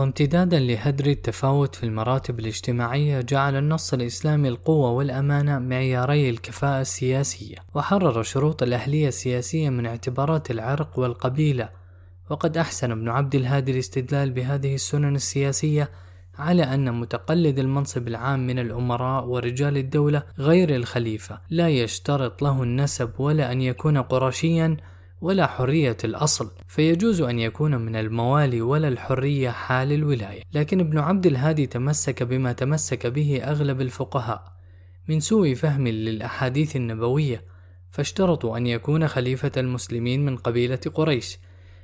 وامتدادا لهدر التفاوت في المراتب الاجتماعية جعل النص الإسلامي القوة والأمانة معياري الكفاءة السياسية وحرر شروط الأهلية السياسية من اعتبارات العرق والقبيلة. وقد أحسن ابن عبد الهادي الاستدلال بهذه السنن السياسية على أن متقلد المنصب العام من الأمراء ورجال الدولة غير الخليفة لا يشترط له النسب ولا أن يكون قرشيا ولا حرية الأصل فيجوز أن يكون من الموالي ولا الحرية حال الولاية. لكن ابن عبد الهادي تمسك بما تمسك به أغلب الفقهاء. من سوء فهم للأحاديث النبوية فاشترطوا أن يكون خليفة المسلمين من قبيلة قريش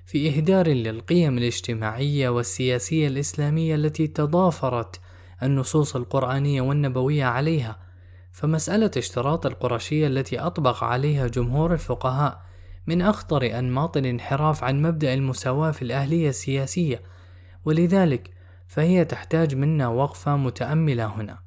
في إهدار للقيم الاجتماعية والسياسية الإسلامية التي تضافرت النصوص القرآنية والنبوية عليها. فمسألة اشتراط القرشية التي أطبق عليها جمهور الفقهاء من أخطر أنماط الانحراف عن مبدأ المساواة في الأهلية السياسية ولذلك فهي تحتاج منا وقفة متأملة هنا.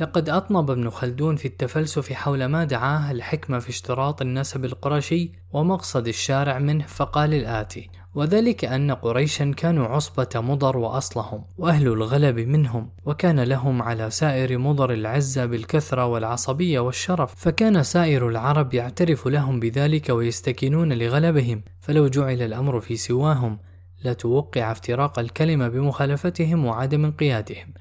لقد أطنب ابن خلدون في التفلسف حول ما دعاه الحكمة في اشتراط النسب القرشي ومقصد الشارع منه فقال الآتي وذلك أن قريشا كانوا عصبة مضر وأصلهم وأهل الغلب منهم وكان لهم على سائر مضر العزة بالكثرة والعصبية والشرف فكان سائر العرب يعترف لهم بذلك ويستكينون لغلبهم. فلو جعل الأمر في سواهم لتوقع افتراق الكلمة بمخالفتهم وعدم انقيادهم.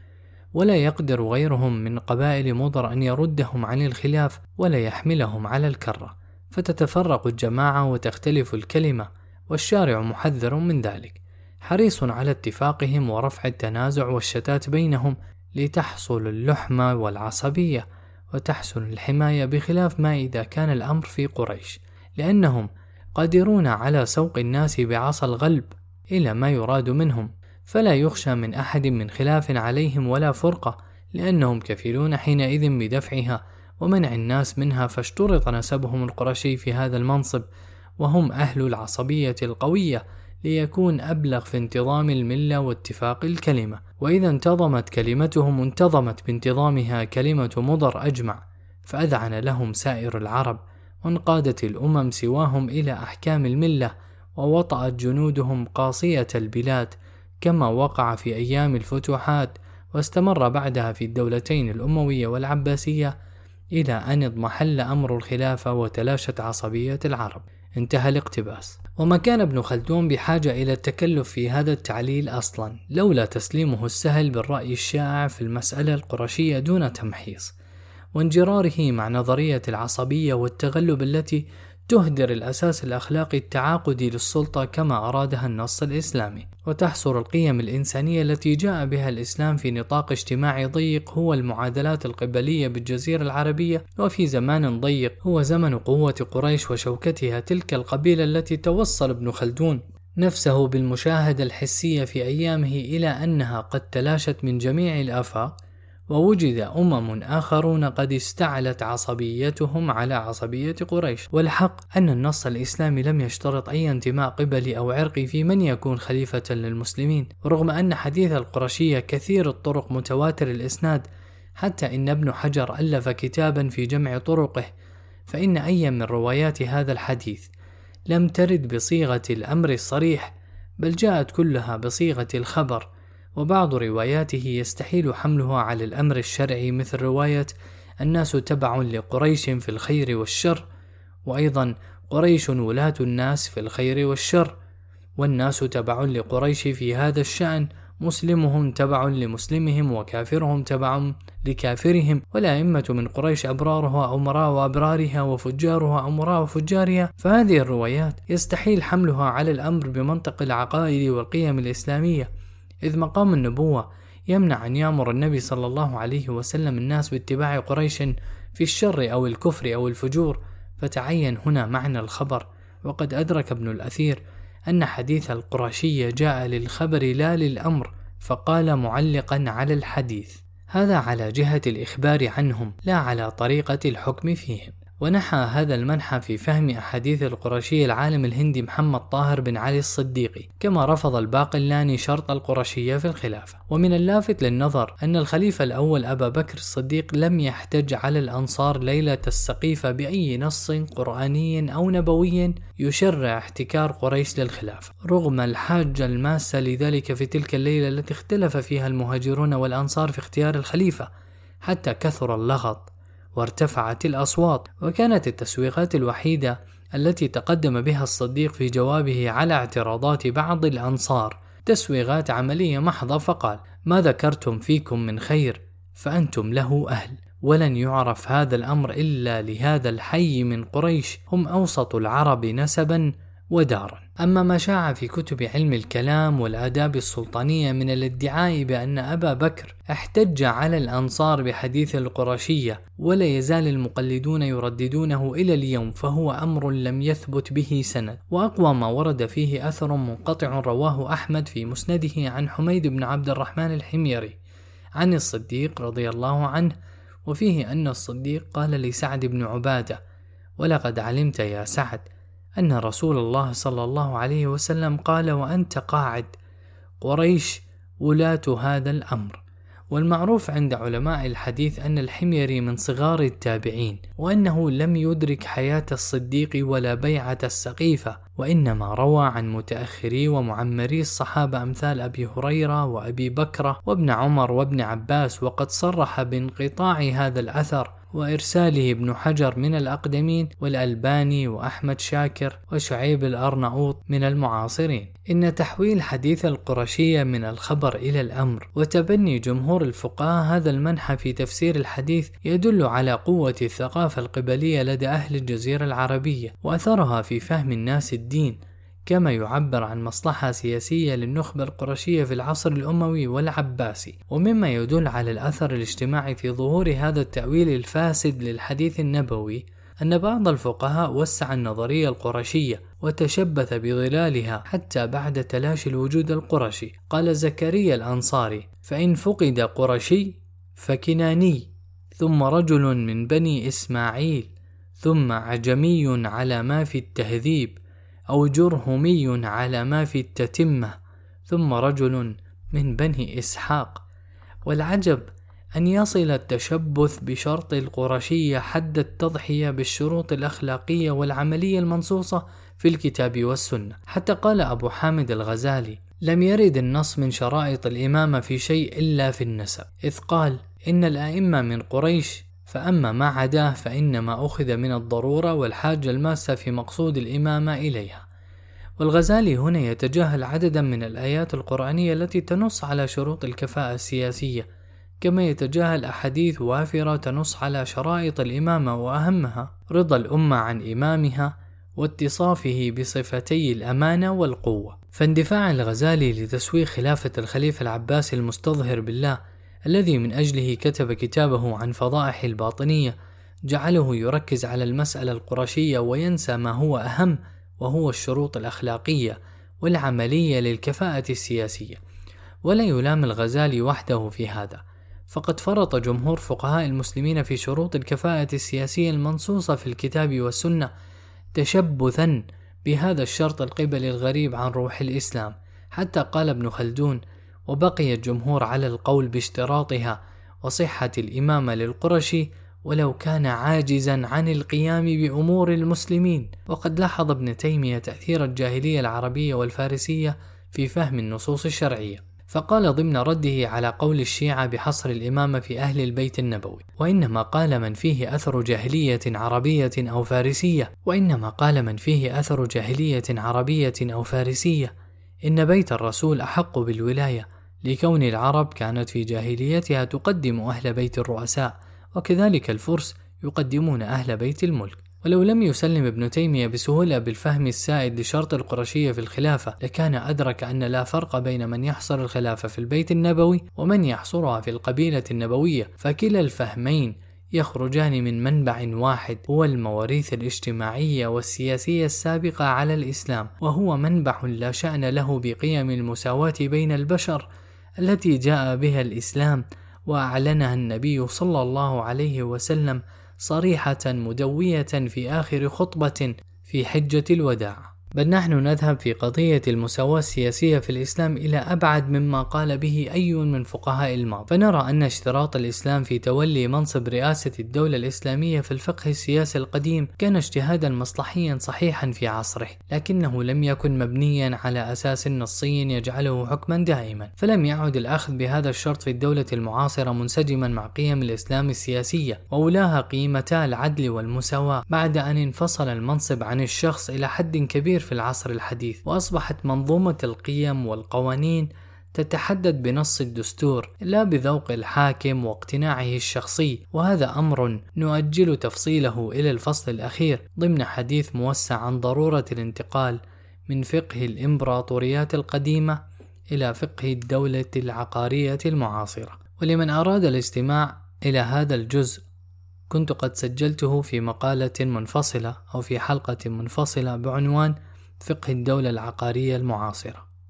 ولا يقدر غيرهم من قبائل مضر أن يردهم عن الخلاف ولا يحملهم على الكرة. فتتفرق الجماعة وتختلف الكلمة. والشارع محذر من ذلك. حريص على اتفاقهم ورفع التنازع والشتات بينهم لتحصل اللحمة والعصبية وتحسن الحماية بخلاف ما إذا كان الأمر في قريش لأنهم قادرون على سوق الناس بعصا الغلب إلى ما يراد منهم. فلا يخشى من أحد من خلاف عليهم ولا فرقة لأنهم كفيلون حينئذ بدفعها ومنع الناس منها فاشترط نسبهم القرشي في هذا المنصب وهم أهل العصبية القوية ليكون أبلغ في انتظام الملة واتفاق الكلمة. وإذا انتظمت كلمتهم انتظمت بانتظامها كلمة مضر أجمع فأذعن لهم سائر العرب وانقادت الأمم سواهم إلى أحكام الملة ووطأت جنودهم قاصية البلاد كما وقع في أيام الفتوحات واستمر بعدها في الدولتين الأموية والعباسية إلى أن اضمحل أمر الخلافة وتلاشت عصبية العرب. انتهى الاقتباس. وما كان ابن خلدون بحاجة إلى التكلف في هذا التعليل أصلا لولا تسليمه السهل بالرأي الشائع في المسألة القرشية دون تمحيص. وانجراره مع نظرية العصبية والتغلب التي تهدر الأساس الأخلاقي التعاقدي للسلطة كما أرادها النص الإسلامي وتحصر القيم الإنسانية التي جاء بها الإسلام في نطاق اجتماعي ضيق هو المعادلات القبلية بالجزيرة العربية وفي زمان ضيق هو زمن قوة قريش وشوكتها تلك القبيلة التي توصل ابن خلدون نفسه بالمشاهدة الحسية في أيامه إلى أنها قد تلاشت من جميع الآفاق ووجد أمم آخرون قد استعلت عصبيتهم على عصبية قريش. والحق أن النص الإسلامي لم يشترط أي انتماء قبلي أو عرقي في من يكون خليفة للمسلمين. رغم أن حديث القرشية كثير الطرق متواتر الإسناد حتى إن ابن حجر ألف كتابا في جمع طرقه فإن أي من روايات هذا الحديث لم ترد بصيغة الأمر الصريح بل جاءت كلها بصيغة الخبر. وبعض رواياته يستحيل حملها على الأمر الشرعي مثل رواية الناس تبع لقريش في الخير والشر وأيضا قريش ولاة الناس في الخير والشر والناس تبع لقريش في هذا الشأن مسلمهم تبع لمسلمهم وكافرهم تبع لكافرهم والأئمة من قريش أبرارها أمراء وأبرارها وفجارها أمراء وفجارها فهذه الروايات يستحيل حملها على الأمر بمنطق العقائد والقيم الإسلامية. إذ مقام النبوة يمنع أن يأمر النبي صلى الله عليه وسلم الناس باتباع قريش في الشر أو الكفر أو الفجور فتعين هنا معنى الخبر. وقد أدرك ابن الأثير أن حديث القرشية جاء للخبر لا للأمر فقال معلقا على الحديث. هذا على جهة الإخبار عنهم لا على طريقة الحكم فيهم. ونحى هذا المنحى في فهم أحاديث القرشي العالم الهندي محمد طاهر بن علي الصديقي كما رفض الباقلاني شرط القرشية في الخلافة. ومن اللافت للنظر أن الخليفة الأول أبا بكر الصديق لم يحتج على الأنصار ليلة السقيفة بأي نص قرآني أو نبوي يشرع احتكار قريش للخلافة. رغم الحاجة الماسة لذلك في تلك الليلة التي اختلف فيها المهاجرون والأنصار في اختيار الخليفة حتى كثر اللغط. وارتفعت الأصوات وكانت التسويقات الوحيدة التي تقدم بها الصديق في جوابه على اعتراضات بعض الأنصار. تسويغات عملية محضة فقال ما ذكرتم فيكم من خير فأنتم له أهل. ولن يعرف هذا الأمر إلا لهذا الحي من قريش هم أوسط العرب نسبا ودارا. أما ما شاع في كتب علم الكلام والآداب السلطانية من الادعاء بأن أبا بكر احتج على الأنصار بحديث القرشية ولا يزال المقلدون يرددونه إلى اليوم فهو أمر لم يثبت به سند. وأقوى ما ورد فيه أثر منقطع رواه أحمد في مسنده عن حميد بن عبد الرحمن الحميري عن الصديق رضي الله عنه وفيه أن الصديق قال لسعد بن عبادة ولقد علمت يا سعد أن رسول الله صلى الله عليه وسلم قال وأنت قاعد. قريش ولاة هذا الأمر. والمعروف عند علماء الحديث أن الحميري من صغار التابعين وأنه لم يدرك حياة الصديق ولا بيعة السقيفة وإنما روى عن متأخري ومعمري الصحابة أمثال أبي هريرة وأبي بكرة وابن عمر وابن عباس وقد صرح بانقطاع هذا الأثر. وإرساله ابن حجر من الأقدمين والألباني وأحمد شاكر وشعيب الأرناؤوط من المعاصرين. إن تحويل حديث القرشية من الخبر إلى الأمر وتبني جمهور الفقهاء هذا المنحى في تفسير الحديث يدل على قوة الثقافة القبلية لدى أهل الجزيرة العربية وأثرها في فهم الناس الدين. كما يعبر عن مصلحة سياسية للنخبة القرشية في العصر الأموي والعباسي ومما يدل على الأثر الاجتماعي في ظهور هذا التأويل الفاسد للحديث النبوي أن بعض الفقهاء وسع النظرية القرشية وتشبث بظلالها حتى بعد تلاشي الوجود القرشي. قال زكريا الأنصاري فإن فقد قرشي فكناني ثم رجل من بني إسماعيل ثم عجمي على ما في التهذيب أو جرهمي على ما في التتمة ثم رجل من بني إسحاق. والعجب أن يصل التشبث بشرط القرشية حد التضحية بالشروط الأخلاقية والعملية المنصوصة في الكتاب والسنة. حتى قال أبو حامد الغزالي لم يرد النص من شرائط الإمامة في شيء إلا في النسب. إذ قال إن الأئمة من قريش فأما ما عداه فإنما أخذ من الضرورة والحاجة الماسة في مقصود الإمامة إليها. والغزالي هنا يتجاهل عددا من الآيات القرآنية التي تنص على شروط الكفاءة السياسية كما يتجاهل أحاديث وافرة تنص على شرائط الإمامة وأهمها رضا الأمة عن إمامها واتصافه بصفتي الأمانة والقوة. فاندفاع الغزالي لتسويق خلافة الخليفة العباسي المستظهر بالله الذي من أجله كتب كتابه عن فضائح الباطنية جعله يركز على المسألة القرشية وينسى ما هو أهم وهو الشروط الأخلاقية والعملية للكفاءة السياسية. ولا يلام الغزالي وحده في هذا. فقد فرط جمهور فقهاء المسلمين في شروط الكفاءة السياسية المنصوصة في الكتاب والسنة تشبثا بهذا الشرط القبلي الغريب عن روح الإسلام. حتى قال ابن خلدون وبقي الجمهور على القول باشتراطها وصحة الإمامة للقرشي ولو كان عاجزا عن القيام بأمور المسلمين. وقد لاحظ ابن تيمية تأثير الجاهلية العربية والفارسية في فهم النصوص الشرعية. فقال ضمن رده على قول الشيعة بحصر الإمامة في أهل البيت النبوي وإنما قال من فيه أثر جاهلية عربية أو فارسية وإنما قال من فيه أثر جاهلية عربية أو فارسية. إن بيت الرسول أحق بالولاية لكون العرب كانت في جاهليتها تقدم أهل بيت الرؤساء وكذلك الفرس يقدمون أهل بيت الملك. ولو لم يسلم ابن تيمية بسهولة بالفهم السائد لشرط القرشية في الخلافة لكان أدرك أن لا فرق بين من يحصر الخلافة في البيت النبوي ومن يحصرها في القبيلة النبوية. فكلا الفهمين يخرجان من منبع واحد هو المواريث الاجتماعية والسياسية السابقة على الإسلام وهو منبع لا شأن له بقيم المساواة بين البشر التي جاء بها الإسلام وأعلنها النبي صلى الله عليه وسلم صريحة مدوية في آخر خطبة في حجة الوداع. بل نحن نذهب في قضية المساواة السياسية في الإسلام إلى أبعد مما قال به أي من فقهاء الماضي. فنرى أن اشتراط الإسلام في تولي منصب رئاسة الدولة الإسلامية في الفقه السياسي القديم كان اجتهادا مصلحيا صحيحا في عصره لكنه لم يكن مبنيا على أساس نصي يجعله حكما دائما. فلم يعد الأخذ بهذا الشرط في الدولة المعاصرة منسجما مع قيم الإسلام السياسية وأولاها قيمتا العدل والمساواة بعد أن انفصل المنصب عن الشخص إلى حد كبير في العصر الحديث وأصبحت منظومة القيم والقوانين تتحدد بنص الدستور لا بذوق الحاكم واقتناعه الشخصي وهذا أمر نؤجل تفصيله إلى الفصل الأخير ضمن حديث موسع عن ضرورة الانتقال من فقه الإمبراطوريات القديمة إلى فقه الدولة العقارية المعاصرة. ولمن أراد الاستماع إلى هذا الجزء كنت قد سجلته في مقالة منفصلة أو في حلقة منفصلة بعنوان فقه الدولة العقارية المعاصرة.